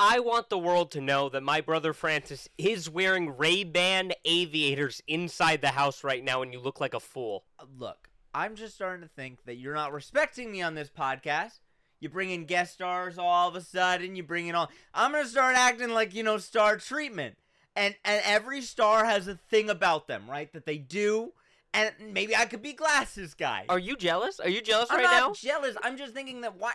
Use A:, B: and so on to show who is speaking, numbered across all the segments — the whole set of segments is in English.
A: I want the world to know that my brother Francis is wearing Ray-Ban aviators inside the house right now and you look like a fool.
B: Look, I'm just starting to think that you're not respecting me on this podcast. You bring in guest stars all of a sudden. You bring in all. I'm gonna start acting like you know star treatment, and and every star has a thing about them, right? That they do, and maybe I could be glasses guy.
A: Are you jealous? Are you jealous
B: I'm
A: right now?
B: I'm not jealous. I'm just thinking that why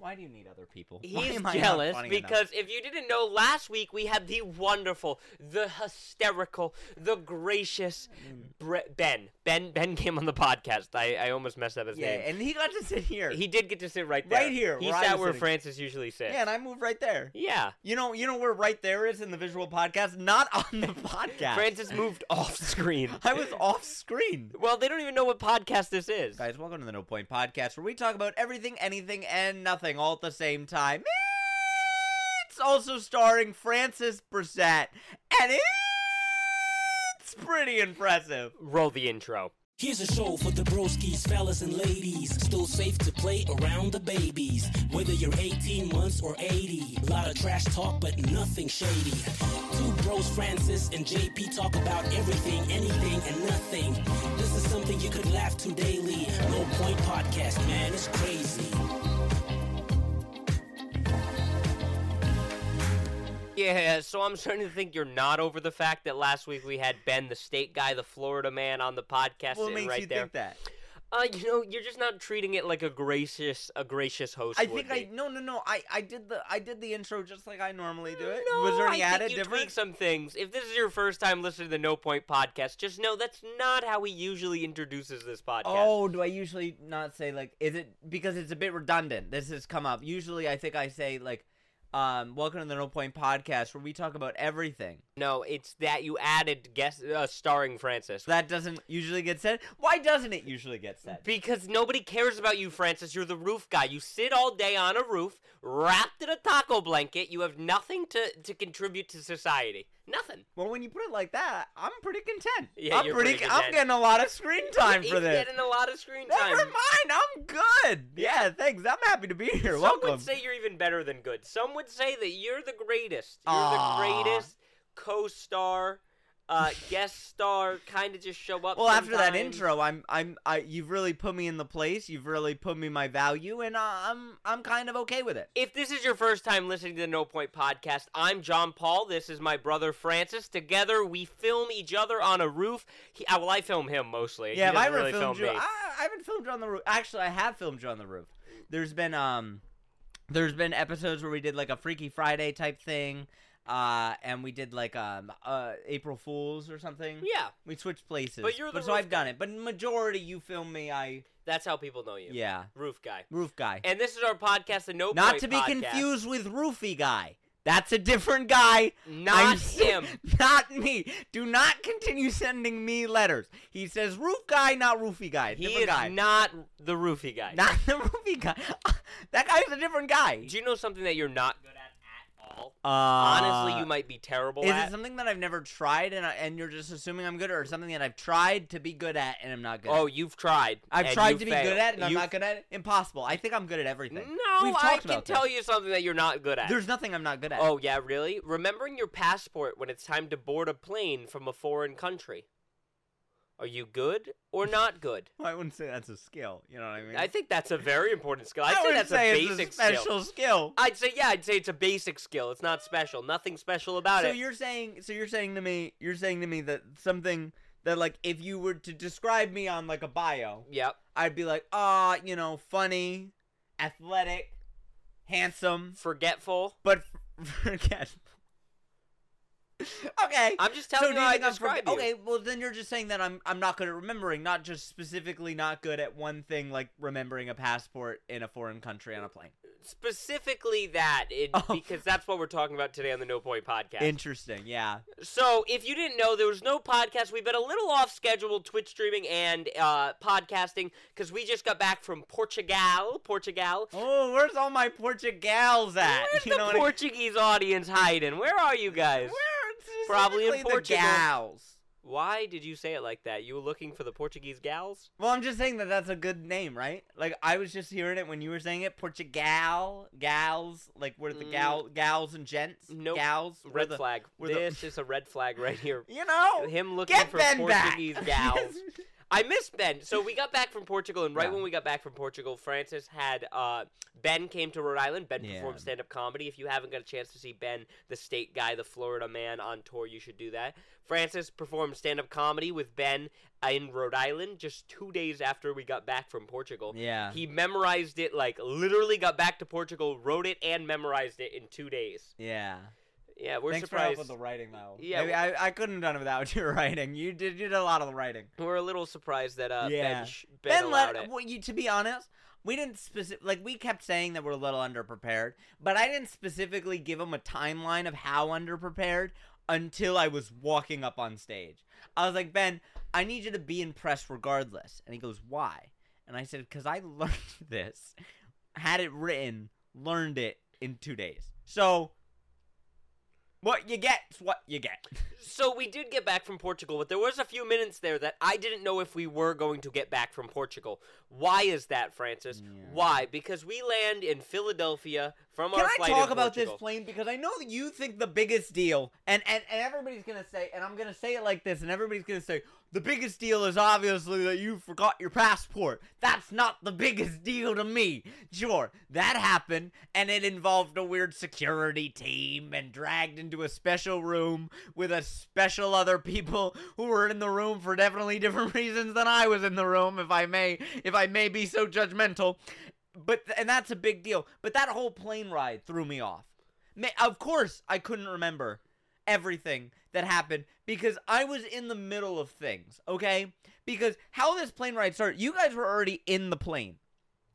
B: why do you need other people?
A: He's
B: am I not
A: jealous
B: funny enough?
A: because if you didn't know, last week we had the wonderful, the hysterical, the gracious
B: Mm.
A: Bre- Ben. Ben Ben came on the podcast. I, I almost messed up his name.
B: yeah,
A: name.
B: and he got to sit here.
A: He did get to sit right there.
B: Right here,
A: He
B: where
A: sat where
B: sitting.
A: Francis usually sits.
B: yeah, and I moved right there.
A: Yeah.
B: You know, you know where right there is in the visual podcast, not on the podcast.
A: Francis moved off screen.
B: I was off screen.
A: Well, they don't even know what podcast this is.
B: Guys, welcome to the No Point Podcast, where we talk about everything, anything, and nothing all at the same time. It's also starring Francis Brissett, and it's pretty impressive.
A: Roll the intro.
C: Here's a show for the broskies, fellas and ladies. Still safe to play around the babies. Whether you're 18 months or 80. A lot of trash talk, but nothing shady. Two bros, Francis and JP, talk about everything, anything, and nothing. This is something you could laugh to daily. No point podcast, man, it's crazy.
A: Yeah, so I'm starting to think you're not over the fact that last week we had Ben, the state guy, the Florida man, on the podcast
B: What makes
A: right
B: you
A: there.
B: think that?
A: Uh, you know, you're just not treating it like a gracious, a gracious host.
B: I think I no no no. I I did the I did the intro just like I normally do it.
A: No,
B: Was there any
A: I
B: added
A: think you
B: difference?
A: tweak some things. If this is your first time listening to the No Point podcast, just know that's not how he usually introduces this podcast.
B: Oh, do I usually not say like is it because it's a bit redundant? This has come up. Usually I think I say like um welcome to the No Point podcast where we talk about everything.
A: no, it's that you added guest uh, starring Francis.
B: That doesn't usually get said. Why doesn't it usually get said?
A: Because nobody cares about you, Francis. You're the roof guy. You sit all day on a roof, wrapped in a taco blanket. You have nothing to, to contribute to society. Nothing.
B: Well, when you put it like that, I'm pretty content.
A: Yeah,
B: I'm
A: you're
B: pretty.
A: pretty
B: I'm getting a lot of screen time for this.
A: getting a lot of screen time.
B: Never mind. I'm good. Yeah, thanks. I'm happy to be here.
A: Some
B: Welcome.
A: would say you're even better than good. Some would say that you're the greatest. You're
B: Aw.
A: the greatest co-star, uh, guest star, kind of just show up.
B: well, after that intro, I'm, I'm, I. You've really put me in the place. You've really put me my value, and uh, I'm, I'm kind of okay with it.
A: If this is your first time listening to the No Point podcast, I'm John Paul. This is my brother Francis. Together, we film each other on a roof. He, uh, well, I film him mostly.
B: Yeah, I ever
A: really
B: filmed
A: film
B: you,
A: me.
B: I, I haven't filmed you on the roof. Actually, I have filmed you on the roof. There's been um, there's been episodes where we did like a Freaky Friday type thing, uh, and we did like um, uh, April Fools or something.
A: Yeah,
B: We switched places.
A: But you're the
B: so
A: roof
B: I've done it. But majority, you film me. I
A: that's how people know you.
B: yeah,
A: Roof guy.
B: roof guy.
A: And this is our podcast, the No
B: Not
A: Point
B: to be
A: podcast.
B: confused with roofie guy. That's a different guy.
A: Not
B: I'm-
A: him.
B: Not me. Do not continue sending me letters. He says roof guy, not roofie guy.
A: He
B: different
A: is
B: guy.
A: not the roofie guy.
B: Not the roofie guy. that guy's a different guy.
A: Do you know something that you're not good at at all?
B: Uh,
A: Honestly, you might be terrible
B: Is
A: at.
B: it something that I've never tried and I, and you're just assuming I'm good, or something that I've tried to be good at and I'm not good?
A: oh,
B: at?
A: you've tried.
B: I've tried to be
A: failed.
B: good at it and I'm not good at it. Impossible. I think I'm good at everything.
A: No, I can tell
B: this.
A: you something that you're not good at.
B: There's nothing I'm not good at.
A: Oh yeah, really? Remembering your passport when it's time to board a plane from a foreign country. Are you good or not good?
B: Well, I wouldn't say that's a skill. You know what I mean?
A: I think that's a very important skill. I'd
B: I
A: say that's
B: say
A: a
B: it's
A: basic
B: a special
A: skill.
B: skill.
A: I'd say yeah, I'd say it's a basic skill. It's not special. Nothing special about
B: so
A: it.
B: you're saying, so you're saying to me, you're saying to me that something that like if you were to describe me on like a bio,
A: Yep.
B: I'd be like, ah, you know, funny, athletic, handsome,
A: Forgetful.
B: but forget. okay.
A: I'm just telling
B: do
A: you how I describe you.
B: Okay, well then you're just saying that I'm I'm not good at remembering, not just specifically not good at one thing like remembering a passport in a foreign country on a plane.
A: Specifically that, it,
B: Oh.
A: because that's what we're talking about today on the No Point Podcast.
B: Interesting, yeah.
A: So, if you didn't know, there was no podcast. We've been a little off schedule, Twitch streaming and uh, podcasting, because we just got back from Portugal. Portugal.
B: Oh, where's all my Portugals at?
A: Where's
B: you know
A: the
B: what I-
A: Portuguese audience hiding? Where are you guys?
B: Where
A: Probably in
B: specifically
A: Portugal.
B: The gals.
A: Why did you say it like that? You were looking for the Portuguese gals?
B: Well, I'm just saying that that's a good name, right? Like I was just hearing it when you were saying it. Portugal, gals, like where the
A: Mm.
B: gal, gals and gents,
A: Nope.
B: gals,
A: Red
B: the-
A: flag.
B: were the-
A: This is a red flag right here.
B: You know,
A: Him looking
B: get
A: for
B: Ben
A: Portuguese
B: back.
A: gals. I miss Ben. So we got back from Portugal, and right
B: Yeah.
A: when we got back from Portugal, Francis had uh, Ben came to Rhode Island. Ben
B: Yeah.
A: performed stand up comedy. If you haven't got a chance to see Ben, the state guy, the Florida man on tour, you should do that. Francis performed stand up comedy with Ben in Rhode Island just two days after we got back from Portugal.
B: yeah,
A: He memorized it, like literally got back to Portugal, wrote it, and memorized it in two days.
B: yeah.
A: Yeah, we're
B: Thanks
A: surprised.
B: for help with the writing, though.
A: Yeah,
B: Maybe I, I couldn't have done it without your writing. You did, you did a lot of the writing.
A: We're a little surprised that uh,
B: Yeah.
A: Ben, sh- ben,
B: Ben let well, you to be honest, we didn't specific like we kept saying that we're a little underprepared, but I didn't specifically give him a timeline of how underprepared until I was walking up on stage. I was like, "Ben, I need you to be impressed regardless." And he goes, "Why?" And I said, "Cuz I learned this, had it written, learned it in 2 days." So what you get is what you get.
A: So we did get back from Portugal, but there was a few minutes there that I didn't know if we were going to get back from Portugal. Why is that, Francis?
B: Yeah.
A: Why? Because we land in Philadelphia from
B: Can
A: our
B: I
A: flight
B: Can
A: I talk
B: about this plane because I know that you think the biggest deal, and, and and everybody's gonna say, and I'm gonna say it like this, and everybody's gonna say the biggest deal is obviously that you forgot your passport. That's not the biggest deal to me. Sure, that happened, and it involved a weird security team and dragged into a special room with a special other people who were in the room for definitely different reasons than I was in the room. If I may, if I may be so judgmental but and that's a big deal. But that whole plane ride threw me off. Of course, I couldn't remember everything that happened because I was in the middle of things. Okay, because how this plane ride started, you guys were already in the plane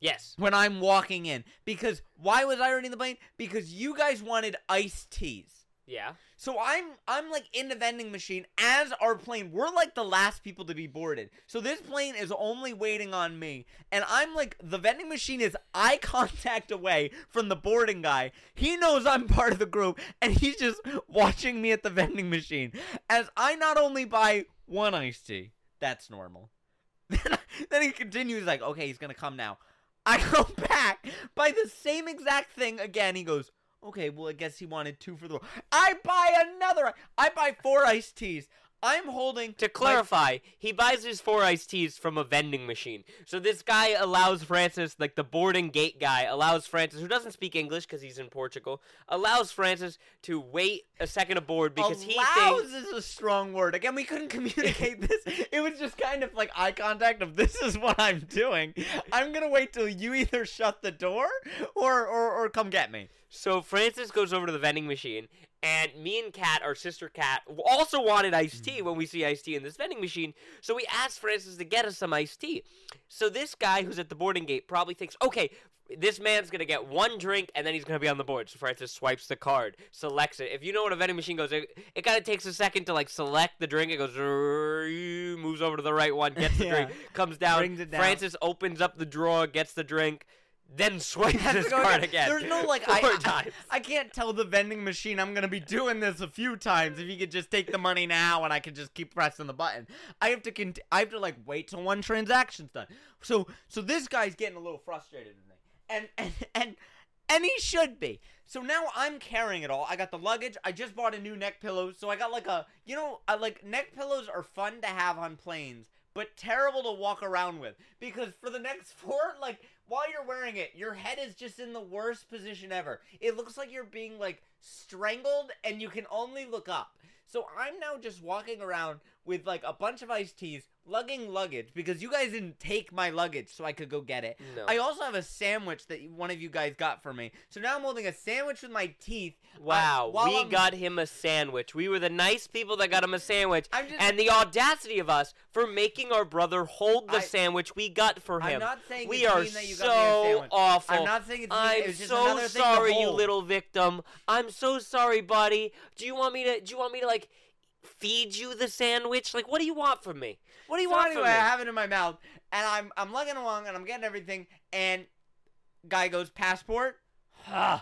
A: Yes.
B: when I'm walking in. Because why was I already in the plane? Because you guys wanted iced teas.
A: Yeah.
B: So I'm I'm like in the vending machine as our plane. We're like the last people to be boarded. So this plane is only waiting on me. And I'm like the vending machine is eye contact away from the boarding guy. He knows I'm part of the group and he's just watching me at the vending machine as I not only buy one iced tea. That's normal. Then, then he continues like, "Okay, he's to come now." I go back, buy the same exact thing again. He goes, Okay, well, I guess he wanted two for the. I buy another. I buy four iced teas. I'm holding.
A: To
B: my-
A: clarify, he buys his four iced teas from a vending machine. So this guy allows Francis, like the boarding gate guy, allows Francis, who doesn't speak English because he's in Portugal, allows Francis to wait a second aboard because he
B: allows
A: thinks.
B: is a strong word. Again, we couldn't communicate this. It was just kind of like eye contact of this is what I'm doing. I'm gonna wait till you either shut the door or or, or come get me.
A: So Francis goes over to the vending machine, and me and Kat, our sister Kat, also wanted iced tea mm-hmm. when we see iced tea in this vending machine. So we asked Francis to get us some iced tea. So this guy who's at the boarding gate probably thinks, okay, this man's gonna get one drink and then he's gonna be on the board. So Francis swipes the card, selects it. If you know what a vending machine goes, it, it kind of takes a second to like select the drink. It goes, moves over to the right one, gets the
B: Yeah.
A: drink, comes down.
B: Brings it down.
A: Francis opens up the drawer, gets the drink. Then swipes
B: Has to
A: his
B: go
A: card again.
B: There's no like I, I
A: times.
B: I can't tell the vending machine I'm gonna be doing this a few times. If you could just take the money now and I could just keep pressing the button, I have to cont- I have to like wait till one transaction's done. So so this guy's getting a little frustrated with me, and and and and he should be. So now I'm carrying it all. I got the luggage. I just bought a new neck pillow. So I got like a you know I like neck pillows are fun to have on planes. But terrible to walk around with because for the next four, like while you're wearing it, your head is just in the worst position ever. It looks like you're being like strangled and you can only look up. So I'm now just walking around with like a bunch of iced teas, lugging luggage because you guys didn't take my luggage so I could go get it.
A: No.
B: I also have a sandwich that one of you guys got for me. So now I'm holding a sandwich with my teeth.
A: Uh, wow,
B: while
A: we
B: I'm-
A: got him a sandwich. We were the nice people that got him a sandwich.
B: I'm just-
A: and the audacity of us for making our brother hold the
B: I-
A: sandwich we got for him.
B: I'm not saying
A: we
B: it's
A: are
B: mean that you
A: so
B: got me a sandwich.
A: awful.
B: I'm not saying it's mean.
A: I'm
B: it was just
A: so
B: another thing to
A: sorry, you little victim. I'm so sorry, buddy. Do you want me to? Do you want me to like feed you the sandwich? Like, what do you want from me? What do you
B: so
A: want
B: anyway,
A: from me?
B: I have it in my mouth, and I'm I'm lugging along, and I'm getting everything, and guy goes passport, huh?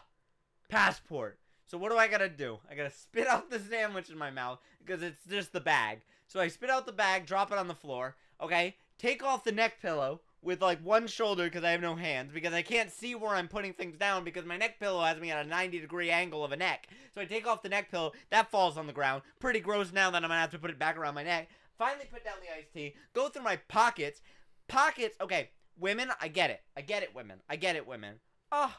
B: Passport. So So what do I gotta do? I gotta spit out the sandwich in my mouth because it's just the bag. So I spit out the bag, drop it on the floor. Okay, take off the neck pillow with like one shoulder because I have no hands because I can't see where I'm putting things down because my neck pillow has me at a 90 degree angle of a neck. So I take off the neck pillow, that falls on the ground. Pretty gross now that I'm gonna have to put it back around my neck. Finally put down the iced tea, go through my pockets. Pockets, okay, women, I get it. I get it, women. I get it, women. Oh,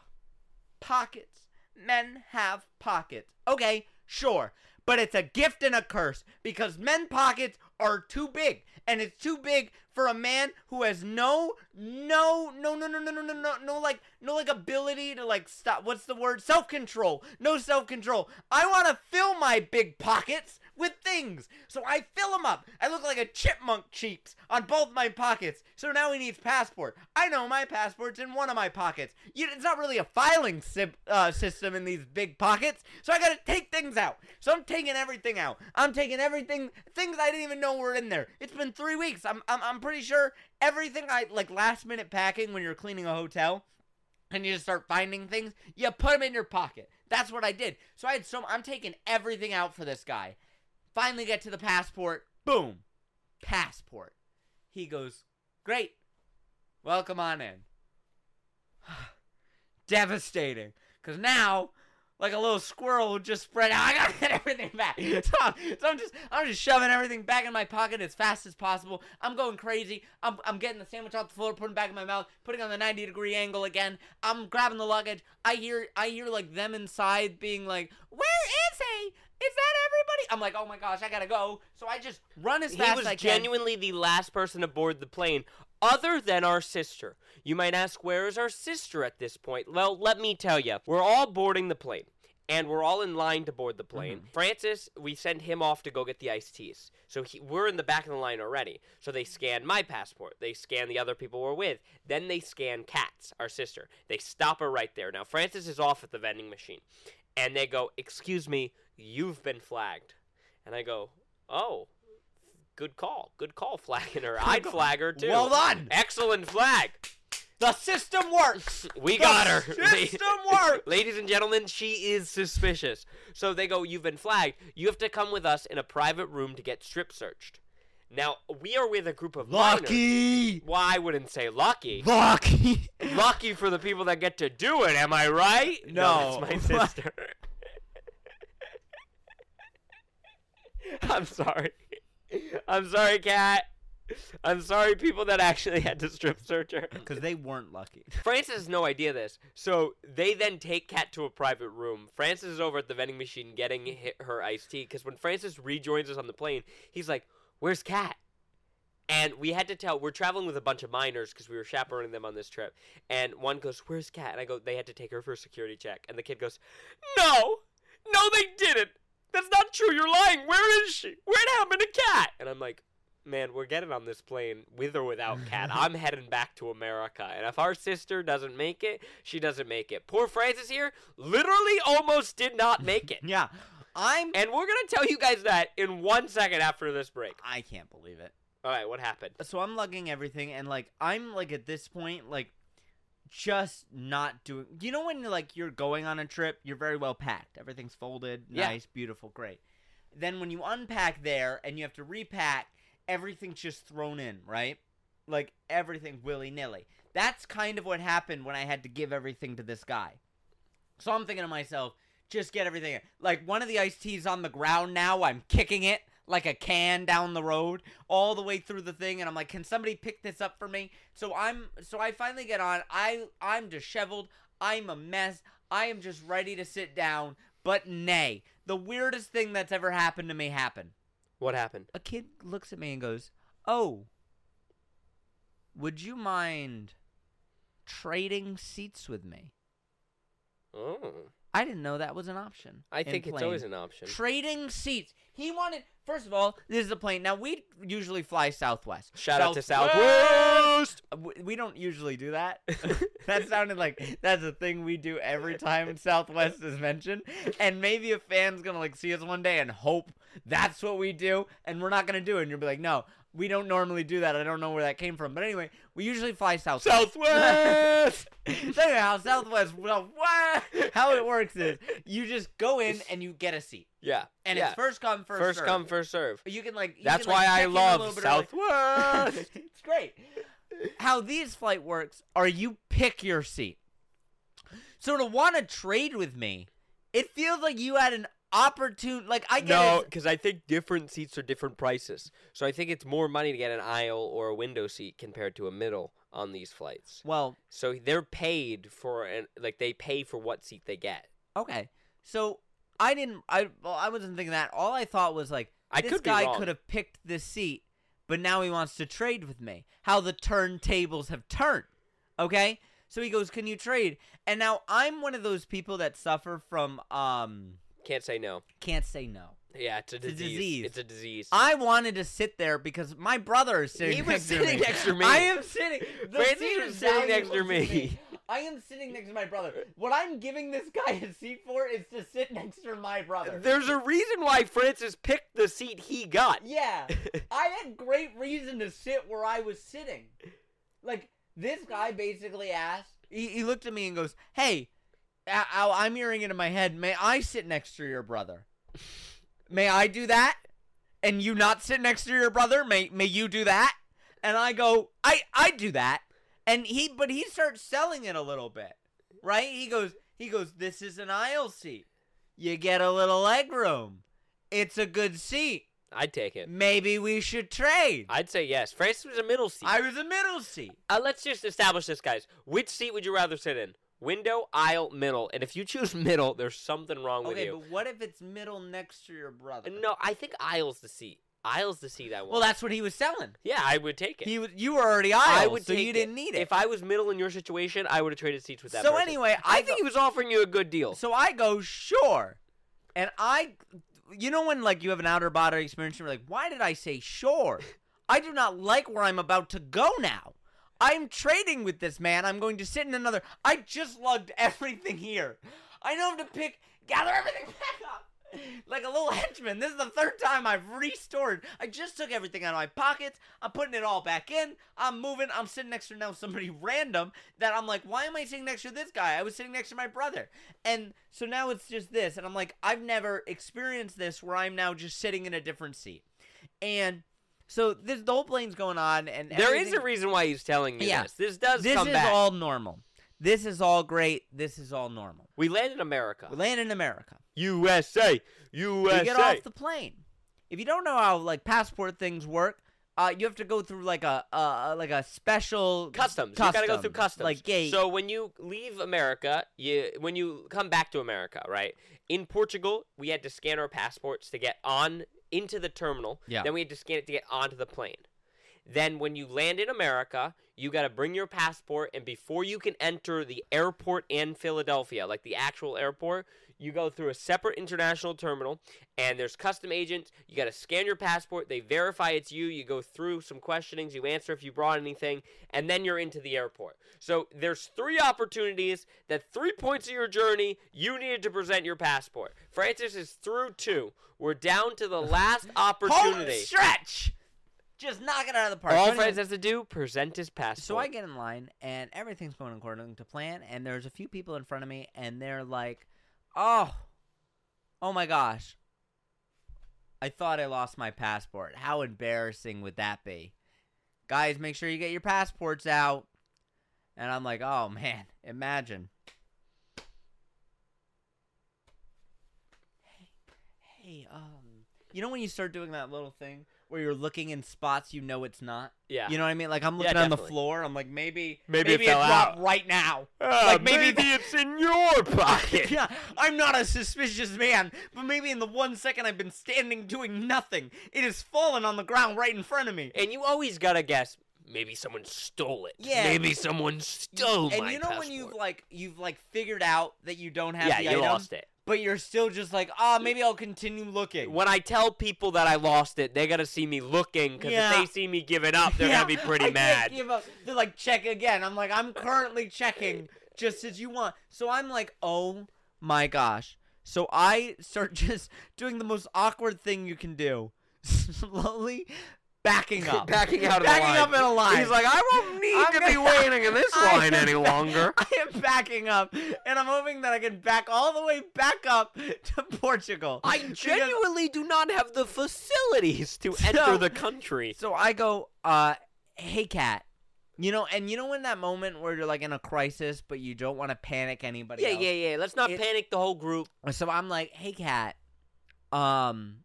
B: pockets. Men have pockets. Okay, sure. But it's a gift and a curse because men pockets are too big. And it's too big for a man who has no no no no no no no no no no like no like ability to like stop what's the word? Self-control. No self-control. I want to fill my big pockets with things. So I fill them up. I look like a chipmunk cheeks on both my pockets. So now he needs passport. I know my passport's in one of my pockets. You, it's not really a filing si- uh, system in these big pockets. So I gotta take things out. So I'm taking everything out. I'm taking everything, things I didn't even know were in there. It's been three weeks. I'm, I'm, I'm pretty sure everything I like last minute packing when you're cleaning a hotel and you just start finding things, you put them in your pocket. That's what I did. So I had so I'm taking everything out for this guy. Finally get to the passport. Boom. Passport. He goes, "Great. Welcome on in." Devastating. Cuz now like a little squirrel just spread out. I gotta get everything back. So, I'm- so I'm just I'm just shoving everything back in my pocket as fast as possible. I'm going crazy. I'm, I'm getting the sandwich off the floor, putting it back in my mouth, putting on the 90 degree angle again. I'm grabbing the luggage. I hear I hear like them inside being like, "Where is he? Is that everybody?" I'm like, "Oh my gosh, I gotta go." So I just run as fast as I can.
A: He was genuinely the last person aboard the plane, other than our sister. You might ask, where is our sister at this point? Well, let me tell you. We're all boarding the plane. And we're all in line to board the plane.
B: Mm-hmm.
A: Francis, we send him off to go get the iced teas. So he, we're in the back of the line already. So they scan my passport. They scan the other people we're with. Then they scan Kat's, our sister. They stop her right there. Now, Francis is off at the vending machine. And they go, Excuse me, you've been flagged. And I go, Oh, good call. Good call flagging her. I'd flag her too.
B: Well done.
A: Excellent flag.
B: The system works.
A: We
B: The
A: got her.
B: The system works.
A: Ladies and gentlemen, she is suspicious. So they go, You've been flagged. You have to come with us in a private room to get strip searched. Now, we are with a group of minors.
B: Lucky.
A: Well, I wouldn't say lucky.
B: Lucky.
A: lucky for the people that get to do it, am I right?
B: No.
A: that's my sister. I'm sorry. I'm sorry, Kat. I'm sorry, people that actually had to strip search her.
B: Because they weren't lucky.
A: Francis has no idea this. So they then take Kat to a private room. Francis is over at the vending machine getting her iced tea. Because when Francis rejoins us on the plane, he's like, Where's Kat? And we had to tell, we're traveling with a bunch of minors because we were chaperoning them on this trip. And one goes, Where's Kat? And I go, They had to take her for a security check. And the kid goes, No! No, they didn't! That's not true. You're lying. Where is she? What happened to Kat? And I'm like, man, we're getting on this plane with or without Kat. I'm heading back to America. And if our sister doesn't make it, she doesn't make it. Poor Francis here literally almost did not make it.
B: Yeah. I'm.
A: And we're going to tell you guys that in one second after this break.
B: I can't believe it.
A: All right, what happened?
B: So I'm lugging everything, and like I'm like at this point, like just not doing. You know when like you're going on a trip, you're very well packed. Everything's folded,
A: Yeah.
B: nice, beautiful, great. Then when you unpack there and you have to repack, everything's just thrown in, right? Like everything willy nilly. That's kind of what happened when I had to give everything to this guy. So I'm thinking to myself, just get everything. in. Like one of the iced teas on the ground now, I'm kicking it like a can down the road all the way through the thing and I'm like, "Can somebody pick this up for me?" So I'm so I finally get on. I I'm disheveled. I'm a mess. I am just ready to sit down. But nay, the weirdest thing that's ever happened to me happened.
A: What happened?
B: A kid looks at me and goes, "Oh, would you mind trading seats with me?"
A: Oh,
B: I didn't know that was an option.
A: I
B: in
A: think it's always an option.
B: Trading seats. He wanted. First of all, this is a plane. Now we usually fly Southwest.
A: Shout out to
B: Southwest.
A: Southwest.
B: We don't usually do that. that sounded like that's a thing we do every time Southwest is mentioned. And maybe a fan's gonna like see us one day and hope that's what we do, and we're not gonna do it. And you'll be like, no, We don't normally do that. I don't know where that came from, but anyway, we usually fly Southwest.
A: Southwest.
B: so anyway, how Southwest, well, what? How it works is you just go in and you get a seat,
A: yeah.
B: and
A: yeah.
B: it's first come, first,
A: first
B: serve.
A: come, first serve.
B: You can like. You
A: That's
B: can, like,
A: why I
B: check in a little
A: love. Southwest.
B: it's great. How these flight works are you pick your seat. So to want to trade with me, it feels like you had an opportune. Like I get
A: No, because I think different seats are different prices. So I think it's more money to get an aisle or a window seat compared to a middle on these flights.
B: Well,
A: So they're paid for an like they pay for what seat they get.
B: okay. So I didn't. I well, I wasn't thinking that. All I thought was like
A: I
B: this
A: could
B: guy could have picked this seat, but now he wants to trade with me. How the turntables have turned. Okay? So he goes, "Can you trade?" And now I'm one of those people that suffer from um
A: Can't say no.
B: can't say no.
A: Yeah, it's a
B: It's a
A: disease.
B: disease.
A: It's a disease.
B: I wanted to sit there because my brother is sitting
A: He was
B: next
A: sitting
B: to me.
A: next to me.
B: I am sitting.
A: Francis was
B: is
A: sitting next to me.
B: I am sitting next to my brother. What I'm giving this guy a seat for is to sit next to my brother.
A: There's a reason why Francis picked the seat he got.
B: Yeah. I had great reason to sit where I was sitting. Like, this guy basically asked, he, he looked at me and goes, Hey, I, I- I'm hearing it in my head, may I sit next to your brother? May I do that? And you not sit next to your brother? May may you do that? And I go, I I do that. And he but he starts selling it a little bit. Right? He goes he goes, This is an aisle seat. You get a little leg room. It's a good seat.
A: I'd take it.
B: Maybe we should trade.
A: I'd say yes. Francis was a middle seat.
B: I was a middle seat.
A: Uh, let's just establish this, guys. Which seat would you rather sit in? Window, aisle, middle. And if you choose middle, there's something wrong with it.
B: Okay,
A: you.
B: but what if it's middle next to your brother?
A: No, I think aisle's the seat. Aisle's the seat I want.
B: Well, that's what he was selling.
A: yeah, I would take it.
B: He was. You were already aisle,
A: I would
B: so
A: take
B: you didn't need it.
A: If I was middle in your situation, I would have traded seats with that
B: So
A: person.
B: anyway,
A: I,
B: I
A: think
B: go-
A: he was offering you a good deal.
B: So I go, sure. And I, you know, when like you have an outer body experience, you're like, why did I say sure? I do not like where I'm about to go now. I'm trading with this man. I'm going to sit in another. I just lugged everything here. I know have to pick, gather everything back up. Like a little henchman. This is the third time I've restored. I just took everything out of my pockets. I'm putting it all back in. I'm moving. I'm sitting next to now somebody random that I'm like, why am I sitting next to this guy? I was sitting next to my brother. And so now it's just this. And I'm like, I've never experienced this where I'm now just sitting in a different seat. And so this the whole plane's going on and
A: there is a reason why he's telling you
B: Yeah.
A: this. This does
B: this is
A: back.
B: all normal. This is all great. This is all normal.
A: we land in America.
B: We land in America.
A: USA. USA.
B: We get off the plane. If you don't know how like passport things work, uh, you have to go through like a uh, like a special
A: customs. You gotta go through customs.
B: like gate.
A: So when you leave America, you when you come back to America, right? In Portugal, we had to scan our passports to get on into the terminal.
B: Yeah.
A: Then we had to scan it to get onto the plane. Then when you land in America, you got to bring your passport and before you can enter the airport in Philadelphia, like the actual airport, you go through a separate international terminal and there's custom agents. You got to scan your passport, they verify it's you, you go through some questionings, you answer if you brought anything, and then you're into the airport. So there's three opportunities that three points of your journey you needed to present your passport. Francis is through two. We're down to the last
B: home
A: opportunity.
B: stretch. Just knock it out of the park.
A: All
B: anyway-
A: has to do, present his passport.
B: So I get in line and everything's going according to plan. And there's a few people in front of me and they're like, "Oh, oh my gosh, I thought I lost my passport. How embarrassing would that be?" Guys, make sure you get your passports out. And I'm like, "Oh man, imagine." Hey, hey, um, you know when you start doing that little thing where you're looking in spots you know it's not?
A: yeah.
B: You know what I mean? Like I'm
A: Yeah,
B: looking on the floor. I'm like, maybe,
A: Maybe it fell
B: dropped
A: out.
B: right now.
A: Ah,
B: like maybe,
A: it's in your pocket.
B: yeah, I'm not a suspicious man, but maybe in the one second I've been standing doing nothing, it has fallen on the ground right in front of me.
A: And you always gotta guess. Maybe someone stole it.
B: Yeah.
A: Maybe someone stole it.
B: and
A: my
B: you know when you've like you've like figured out that you don't have
A: yeah,
B: the
A: you
B: item,
A: lost it.
B: But you're still just like, ah, maybe I'll continue looking.
A: When I tell people that I lost it, they gotta see me looking because
B: Yeah.
A: if they see me give it up, they're
B: Yeah,
A: gonna be pretty
B: I
A: mad.
B: Give up. They're like, check again. I'm like, I'm currently checking just as you want. So I'm like, oh my gosh. So I start just doing the most awkward thing you can do. Slowly backing up.
A: backing out of
B: backing
A: the line.
B: up in a line.
A: He's like, I won't need
B: I'm
A: to be
B: gonna-
A: waiting in this
B: I
A: line any longer.
B: I am backing up, and I'm hoping that I can back all the way back up to Portugal.
A: I genuinely do not have the facilities to
B: So-
A: enter the country.
B: So I go, uh, hey, Kat. You know, and you know in that moment where you're like in a crisis, but you don't want to panic anybody
A: Yeah,
B: else?
A: yeah, yeah. Let's not
B: It-
A: panic the whole group.
B: So I'm like, hey, Kat. Um,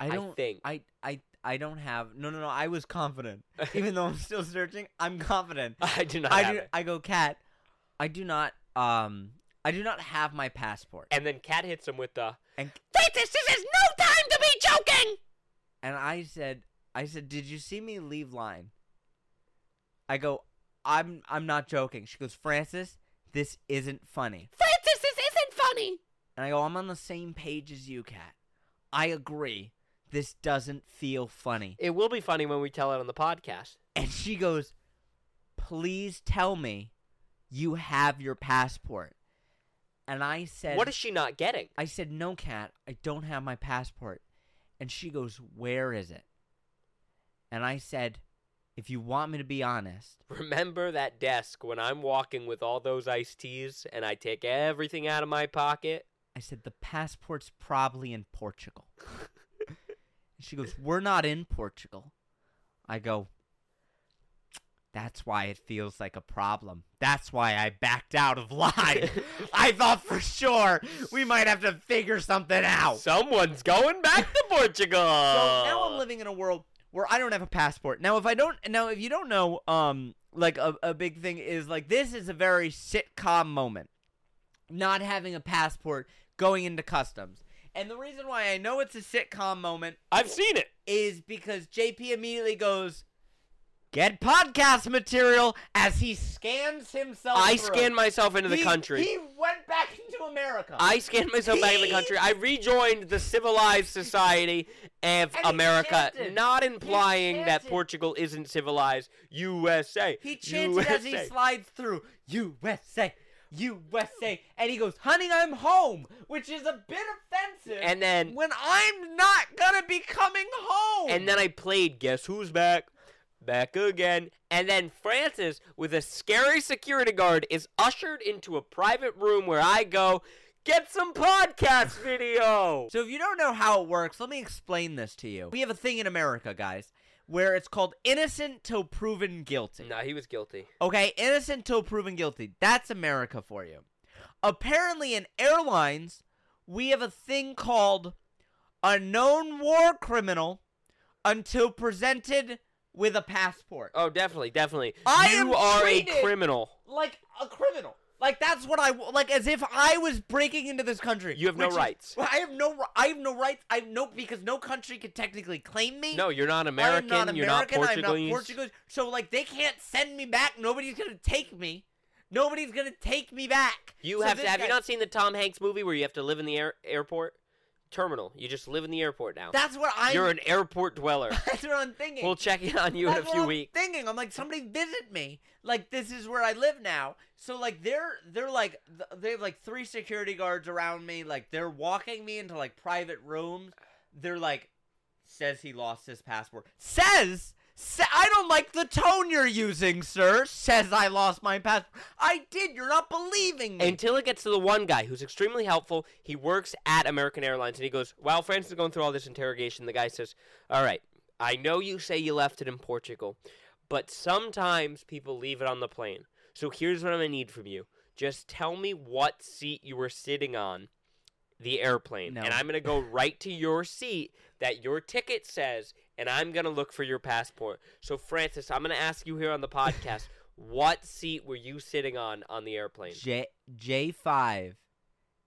B: I
A: I,
B: don't.
A: think.
B: I, I, I don't have. No, no, no. I was confident, even though I'm still searching. I'm confident.
A: I do not
B: I
A: have
B: do.
A: it.
B: I go, Kat. I do not. Um, I do not have my passport.
A: And then Kat hits him with the.
B: And
A: Francis, this is no time to be joking.
B: and I said, I said, did you see me leave line? I go, I'm, I'm not joking. She goes, Francis, this isn't funny.
A: Francis, this isn't funny.
B: And I go, I'm on the same page as you, Kat. I agree. This doesn't feel funny.
A: It will be funny when we tell it on the podcast.
B: And she goes, Please tell me you have your passport. And I said,
A: What is she not getting?
B: I said, No, Kat, I don't have my passport. And she goes, Where is it? And I said, If you want me to be honest,
A: Remember that desk when I'm walking with all those iced teas and I take everything out of my pocket?
B: I said, The passport's probably in Portugal. she goes, We're not in Portugal. I go, That's why it feels like a problem. That's why I backed out of line. I thought for sure we might have to figure something out.
A: Someone's going back to Portugal.
B: So now I'm living in a world where I don't have a passport. Now if I don't now if you don't know, um like a, a big thing is like this is a very sitcom moment. Not having a passport going into customs. And the reason why I know it's a sitcom moment
A: I've seen it.
B: is because JP immediately goes get podcast material as he scans himself.
A: I
B: through.
A: scanned myself into the
B: He-
A: country.
B: He went back into America.
A: I scanned myself back in the country. I rejoined the civilized society of
B: And he
A: America,
B: chanted.
A: not implying that
B: chanted.
A: Portugal isn't civilized. USA.
B: He chanted as he
A: USA.
B: slides through USA, USA, and he goes, "Honey, I'm home," which is a bit offensive.
A: And then-
B: when I'm not gonna be coming home,
A: And then I played Guess Who's Back? Back again. And then Francis, with a scary security guard, is ushered into a private room where I go, get some podcast video.
B: So if you don't know how it works, let me explain this to you. We have a thing in America, guys, where it's called innocent till proven guilty.
A: nah, he was guilty.
B: Okay, innocent till proven guilty. That's America for you. Apparently, in airlines, we have a thing called a known war criminal until presented with a passport.
A: Oh, definitely, definitely.
B: I
A: you
B: am
A: are a criminal.
B: Like a criminal. Like that's what I like, as if I was breaking into this country.
A: You have no
B: is-
A: rights.
B: I have no. I have no rights. I have no because no country can technically claim me.
A: No, you're not American.
B: not American.
A: You're not
B: I'm
A: Portuguese.
B: not Portuguese. So like they can't send me back. Nobody's gonna take me. Nobody's gonna take me back.
A: You
B: So
A: have to. Have you not seen the Tom Hanks movie where you have to live in the air, airport terminal? You just live in the airport now.
B: That's what I'm.
A: You're an airport dweller.
B: That's what I'm thinking.
A: we'll check in on you in a
B: That's what
A: few
B: I'm
A: weeks.
B: Thinking, I'm like, somebody visit me. Like this is where I live now. So like they're they're like they have like three security guards around me. Like they're walking me into like private rooms. They're like, says he lost his passport. Says. I don't like the tone you're using, sir. Says I lost my passport. I did. You're not believing me.
A: Until it gets to the one guy who's extremely helpful. He works at American Airlines, and he goes, "While Francis is going through all this interrogation, the guy says, "All right, I know you say you left it in Portugal, but sometimes people leave it on the plane. So here's what I'm gonna need from you: just tell me what seat you were sitting on." The airplane,
B: No.
A: and I'm gonna go right to your seat that your ticket says, and I'm gonna look for your passport. So, Francis, I'm gonna ask you here on the podcast, what seat were you sitting on on the airplane?
B: J J five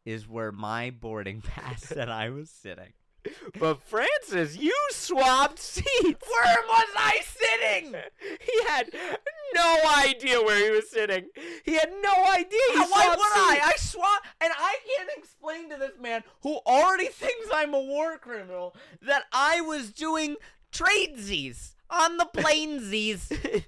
B: is where my boarding pass said I was sitting.
A: But Francis, you swapped seats.
B: Where was I sitting?
A: He had no idea where he was sitting. He had no idea you
B: How- Why
A: swapped
B: would I?
A: seats.
B: I swap, and I can't explain to this man who already thinks I'm a war criminal that I was doing tradesies. on the plainsies.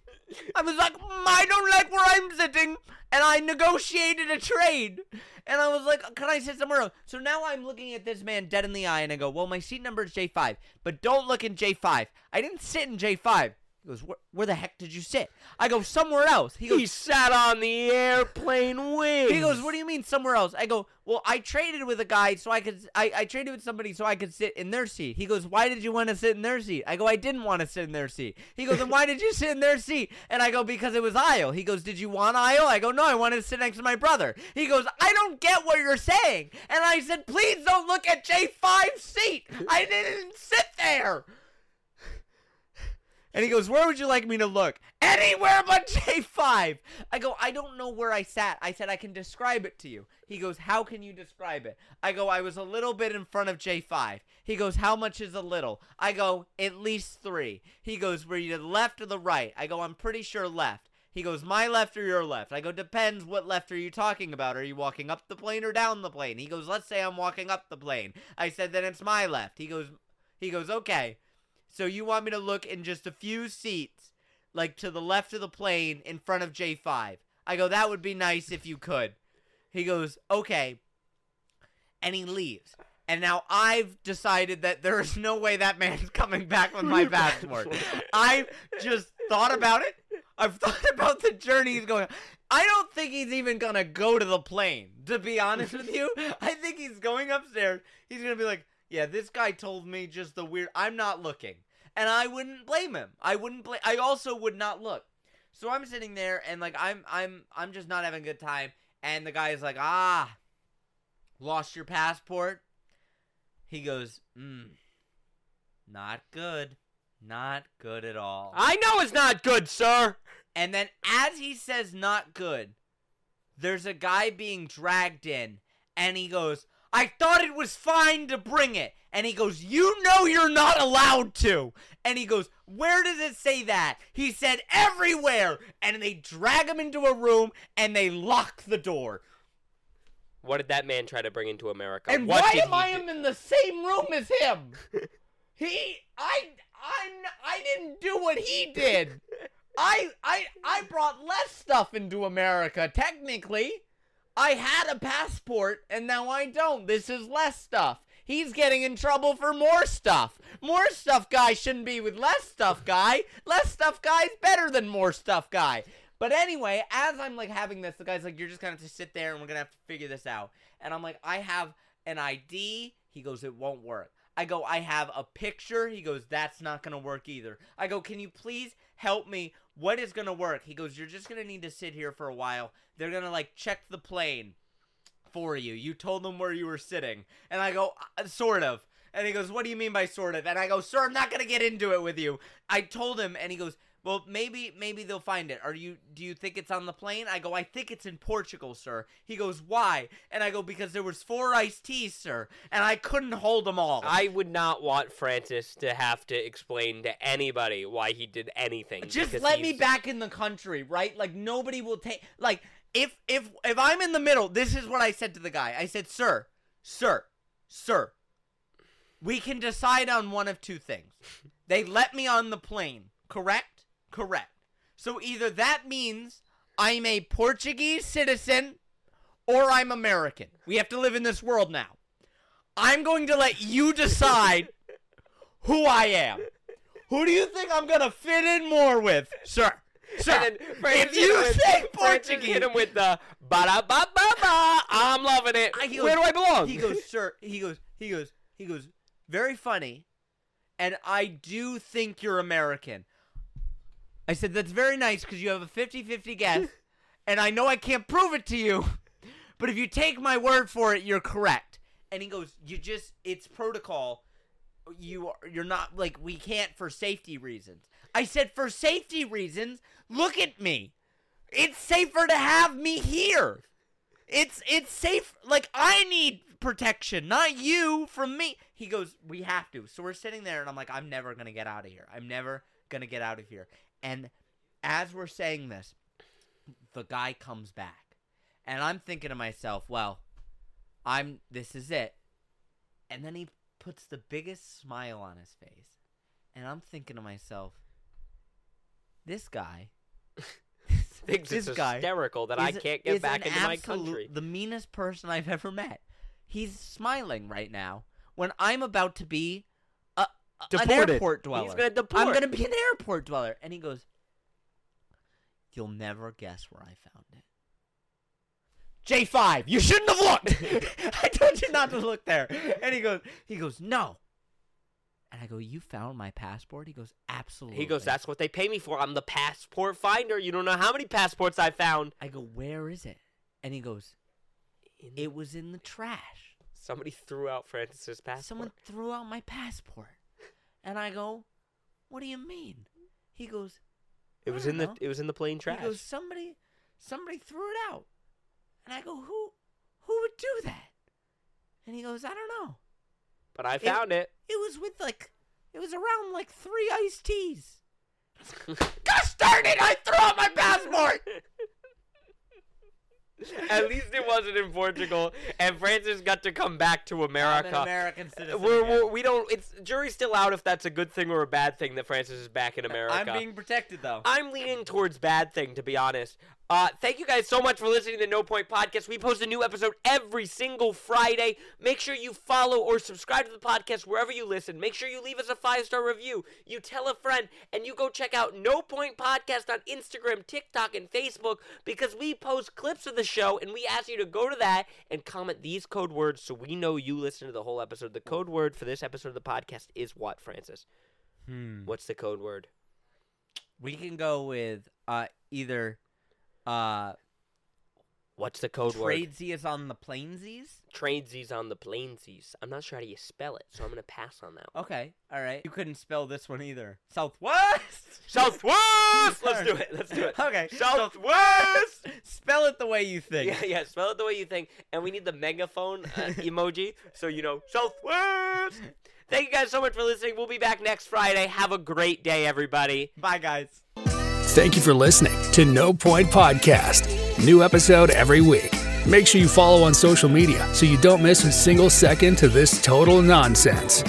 B: I was like, "Mm, I don't like where I'm sitting, and I negotiated a trade. And I was like, can I sit somewhere else? So now I'm looking at this man dead in the eye, and I go, well, my seat number is J5, but don't look in J5. I didn't sit in J5. He goes, where, where the heck did you sit? I go, somewhere else. He goes,
A: He sat on the airplane wings.
B: he goes, "What do you mean somewhere else?" I go, "Well, I traded with a guy so I could. I, I traded with somebody so I could sit in their seat." He goes, "Why did you want to sit in their seat?" I go, "I didn't want to sit in their seat." He goes, "Then why did you sit in their seat?" And I go, "Because it was aisle." He goes, "Did you want aisle?" I go, "No, I wanted to sit next to my brother." He goes, "I don't get what you're saying." And I said, "Please don't look at J5 seat. I didn't sit there." And he goes, Where would you like me to look? Anywhere but J5. I go, I don't know where I sat. I said, I can describe it to you. He goes, How can you describe it? I go, I was a little bit in front of J5. He goes, How much is a little? I go, At least three. He goes, Were you to the left or the right? I go, I'm pretty sure left. He goes, My left or your left? I go, Depends. What left are you talking about? Are you walking up the plane or down the plane? He goes, Let's say I'm walking up the plane. I said, Then it's my left. He goes, He goes, Okay. So you want me to look in just a few seats, like to the left of the plane in front of J5? I go, that would be nice if you could. He goes, okay. And he leaves. And now I've decided that there is no way that man's coming back with my passport. I've just thought about it. I've thought about the journey he's going. I don't think he's even gonna go to the plane, to be honest with you. I think he's going upstairs. He's gonna be like, yeah, this guy told me just the weird. I'm not looking, and I wouldn't blame him. I wouldn't blame. I also would not look. So I'm sitting there, and like I'm, I'm, I'm just not having a good time. And the guy is like, ah, lost your passport. He goes, mm, not good, not good at all.
A: I know it's not good, sir.
B: And then as he says not good, there's a guy being dragged in and he goes, I thought it was fine to bring it. And he goes, You know you're not allowed to. And he goes, Where does it say that? He said, Everywhere. And they drag him into a room and they lock the door.
A: What did that man try to bring into America?
B: And
A: what
B: why am I
A: do?
B: in the same room as him? he, I, I'm, I didn't do what he did. I, I, I brought less stuff into America. Technically, I had a passport, and now I don't. This is less stuff. He's getting in trouble for more stuff. More stuff guy shouldn't be with less stuff guy. Less stuff guy's better than more stuff guy. But anyway, as I'm like having this, the guy's like, "You're just gonna have to sit there, and we're gonna have to figure this out." And I'm like, "I have an ID." He goes, "It won't work." I go, "I have a picture." He goes, "That's not gonna work either." I go, "Can you please help me? What is gonna work?" He goes, "You're just gonna need to sit here for a while. They're gonna like check the plane for you. You told them where you were sitting." And I go, "Uh, "Sort of." And he goes, "What do you mean by sort of?" And I go, "Sir, I'm not gonna get into it with you." I told him, and he goes, "Well, maybe, maybe they'll find it. Are you? Do you think it's on the plane?" I go, "I think it's in Portugal, sir." He goes, "Why?" And I go, "Because there was four iced teas, sir, and I couldn't hold them all."
A: I would not want Francis to have to explain to anybody why he did anything.
B: just let me back in the country, right? Like nobody will take like if if if I'm in the middle, this is what I said to the guy. I said, "Sir, sir, sir, we can decide on one of two things. They let me on the plane, correct? Correct. So either that means I'm a Portuguese citizen or I'm American. We have to live in this world now. I'm going to let you decide who I am. Who do you think I'm going to fit in more with, sir? Sir,
A: And then Francis
B: if you
A: with-
B: say Portuguese,
A: hit him with the ba da ba ba ba. I'm loving it.
B: He
A: Where do I belong?
B: He goes, sir. He goes, he goes, he goes, very funny. And I do think you're American. I said, that's very nice because you have a 50 50 guess. and I know I can't prove it to you. But if you take my word for it, you're correct. And he goes, you just, it's protocol. You are, you're not, like, we can't for safety reasons. I said, for safety reasons, look at me. It's safer to have me here. It's it's safe. Like I need protection, not you from me. He goes, we have to. So we're sitting there, and I'm like, I'm never gonna get out of here. I'm never gonna get out of here. And as we're saying this, the guy comes back, and I'm thinking to myself, well, I'm. This is it. And then he puts the biggest smile on his face, and I'm thinking to myself, This guy
A: Thinks
B: this
A: it's
B: guy
A: hysterical that I can't get back into my
B: absolute-
A: country.
B: The meanest person I've ever met. He's smiling right now when I'm about to be a, a- an airport dweller.
A: He's gonna deport.
B: I'm gonna be an airport dweller, and he goes, "You'll never guess where I found it." J five. You shouldn't have looked. I told you not to look there. And he goes, he goes, no. And I go, you found my passport? He goes, absolutely.
A: He goes, "That's what they pay me for. I'm the passport finder. You don't know how many passports I found."
B: I go, where is it? And he goes, it was in the trash.
A: Somebody threw out Francis's passport.
B: Someone threw out my passport. And I go, what do you mean? He goes,
A: It was in the it was in the plane trash.
B: He goes, somebody, somebody threw it out. And I go, who, who would do that? And he goes, I don't know.
A: but I found it.
B: It was with like, it was around like three iced teas. Gosh darn it! I threw out my passport.
A: At least it wasn't in Portugal, and Francis got to come back to America.
B: I'm an American citizen.
A: We're, we're, we don't. It's jury's still out if that's a good thing or a bad thing that Francis is back in America.
B: I'm being protected though.
A: I'm leaning towards bad thing, to be honest. Uh, thank you guys so much for listening to the No Point Podcast. We post a new episode every single Friday. Make sure you follow or subscribe to the podcast wherever you listen. Make sure you leave us a five star review. You tell a friend, and you go check out No Point Podcast on Instagram, TikTok, and Facebook because we post clips of the show, and we ask you to go to that and comment these code words so we know you listen to the whole episode. The code word for this episode of the podcast is what, Francis?
B: Hmm.
A: What's the code word?
B: We can go with uh either uh
A: What's the code word?
B: tradesies on the planesies.
A: Tradesies on the plainsies. I'm not sure how do you spell it, so I'm gonna pass on that one.
B: Okay, all right. You couldn't spell this one either. Southwest.
A: Southwest. Let's do it. Let's do it.
B: Okay.
A: Southwest.
B: Spell it the way you think.
A: Yeah, yeah. Spell it the way you think, and we need the megaphone uh, emoji, so you know Southwest. Thank you guys so much for listening. We'll be back next Friday. Have a great day, everybody.
B: Bye, guys.
D: Thank you for listening to No Point Podcast. New episode every week. Make sure you follow on social media so you don't miss a single second to this total nonsense.